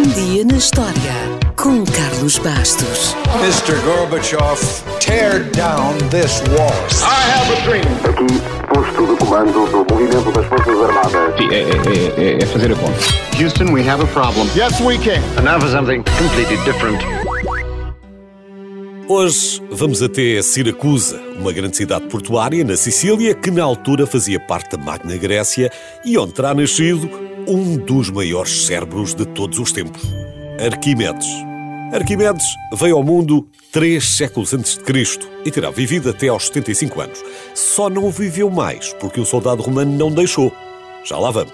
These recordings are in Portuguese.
Um dia na história com Carlos Bastos. Mr. Gorbachev, tear down this wall. I have a dream. Aqui, posto de comando do movimento das Forças Armadas. Sim, é, é, é, é fazer a conta. Houston, we have a problem. Yes, we can. And now for something completely different. Hoje vamos até Siracusa, uma grande cidade portuária na Sicília que na altura fazia parte da Magna Grécia e onde terá nascido um dos maiores cérebros de todos os tempos, Arquimedes. Arquimedes veio ao mundo três séculos antes de Cristo e terá vivido até aos 75 anos. Só não viveu mais porque um soldado romano não deixou. Já lá vamos.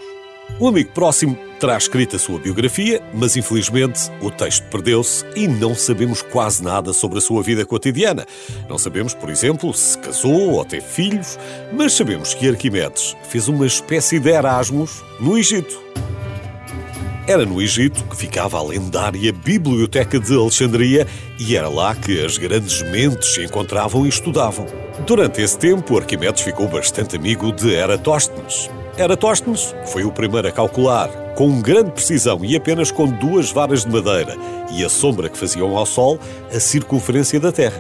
Um amigo próximo terá escrito a sua biografia, mas infelizmente o texto perdeu-se e não sabemos quase nada sobre a sua vida cotidiana. Não sabemos, por exemplo, se casou ou teve filhos, mas sabemos que Arquimedes fez uma espécie de Erasmus no Egito. Era no Egito que ficava a lendária Biblioteca de Alexandria e era lá que as grandes mentes se encontravam e estudavam. Durante esse tempo, Arquimedes ficou bastante amigo de Eratóstenes. Eratóstenes foi o primeiro a calcular, com grande precisão e apenas com duas varas de madeira e a sombra que faziam ao Sol, a circunferência da Terra.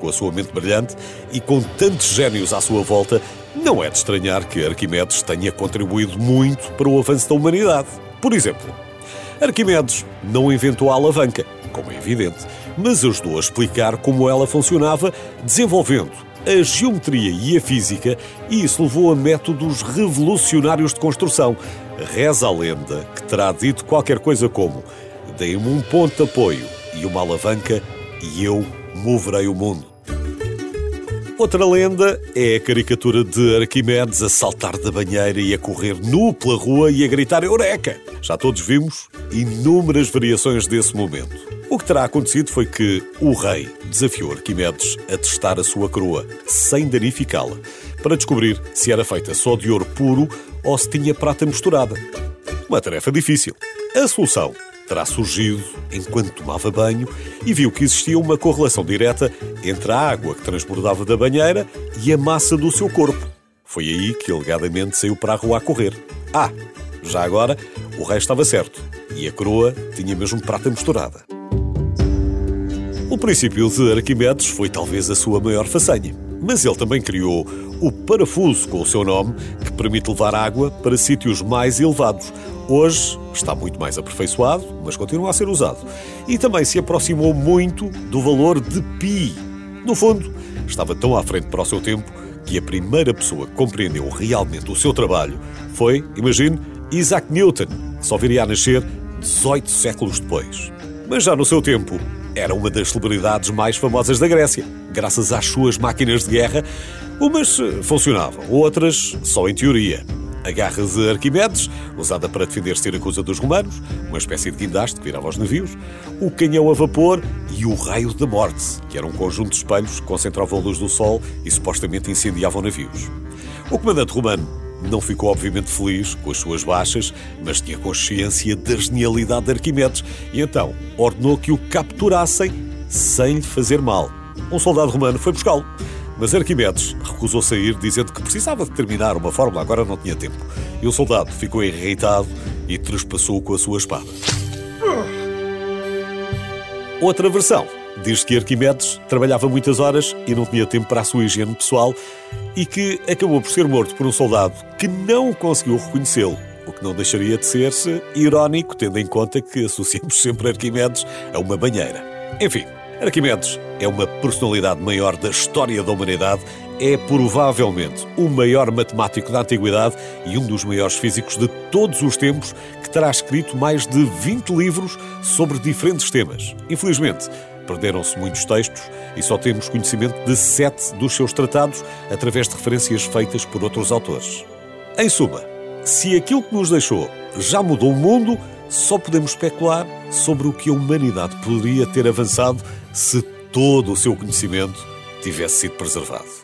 Com a sua mente brilhante e com tantos gênios à sua volta, não é de estranhar que Arquimedes tenha contribuído muito para o avanço da humanidade. Por exemplo, Arquimedes não inventou a alavanca, como é evidente, mas ajudou a explicar como ela funcionava, desenvolvendo a geometria e a física, e isso levou a métodos revolucionários de construção. Reza a lenda que terá dito qualquer coisa como: Dei-me um ponto de apoio e uma alavanca, e eu moverei o mundo. Outra lenda é a caricatura de Arquimedes a saltar da banheira e a correr nu pela rua e a gritar Eureka! Já todos vimos inúmeras variações desse momento. O que terá acontecido foi que o rei desafiou Arquimedes a testar a sua coroa, sem danificá-la, para descobrir se era feita só de ouro puro ou se tinha prata misturada. Uma tarefa difícil. A solução terá surgido enquanto tomava banho e viu que existia uma correlação direta entre a água que transbordava da banheira e a massa do seu corpo. Foi aí que alegadamente saiu para a rua a correr. Ah, já agora, o rei estava certo e a coroa tinha mesmo prata misturada. Princípio de Arquimedes foi talvez a sua maior façanha, mas ele também criou o parafuso com o seu nome, que permite levar água para sítios mais elevados. Hoje está muito mais aperfeiçoado, mas continua a ser usado. E também se aproximou muito do valor de pi. No fundo, estava tão à frente para o seu tempo que a primeira pessoa que compreendeu realmente o seu trabalho foi, imagine, Isaac Newton, que só viria a nascer 18 séculos depois. Mas já no seu tempo, era uma das celebridades mais famosas da Grécia, graças às suas máquinas de guerra. Umas funcionavam, outras só em teoria. A garra de Arquimedes, usada para defender Siracusa dos romanos, uma espécie de guindaste que virava os navios, o canhão a vapor e o raio da morte, que era um conjunto de espelhos que concentravam a luz do sol e supostamente incendiavam navios. O comandante romano não ficou obviamente feliz com as suas baixas, mas tinha consciência da genialidade de Arquimedes e então ordenou que o capturassem sem lhe fazer mal. Um soldado romano foi buscá-lo, mas Arquimedes recusou sair, dizendo que precisava de terminar uma fórmula, agora não tinha tempo. E o soldado ficou irritado e trespassou com a sua espada. Outra versão diz que Arquimedes trabalhava muitas horas e não tinha tempo para a sua higiene pessoal e que acabou por ser morto por um soldado que não conseguiu reconhecê-lo. O que não deixaria de ser-se irónico, tendo em conta que associamos sempre Arquimedes a uma banheira. Enfim, Arquimedes é uma personalidade maior da história da humanidade, é provavelmente o maior matemático da antiguidade e um dos maiores físicos de todos os tempos, que terá escrito mais de 20 livros sobre diferentes temas. Infelizmente, perderam-se muitos textos e só temos conhecimento de sete dos seus tratados através de referências feitas por outros autores. Em suma, se aquilo que nos deixou já mudou o mundo, só podemos especular sobre o que a humanidade poderia ter avançado se todo o seu conhecimento tivesse sido preservado.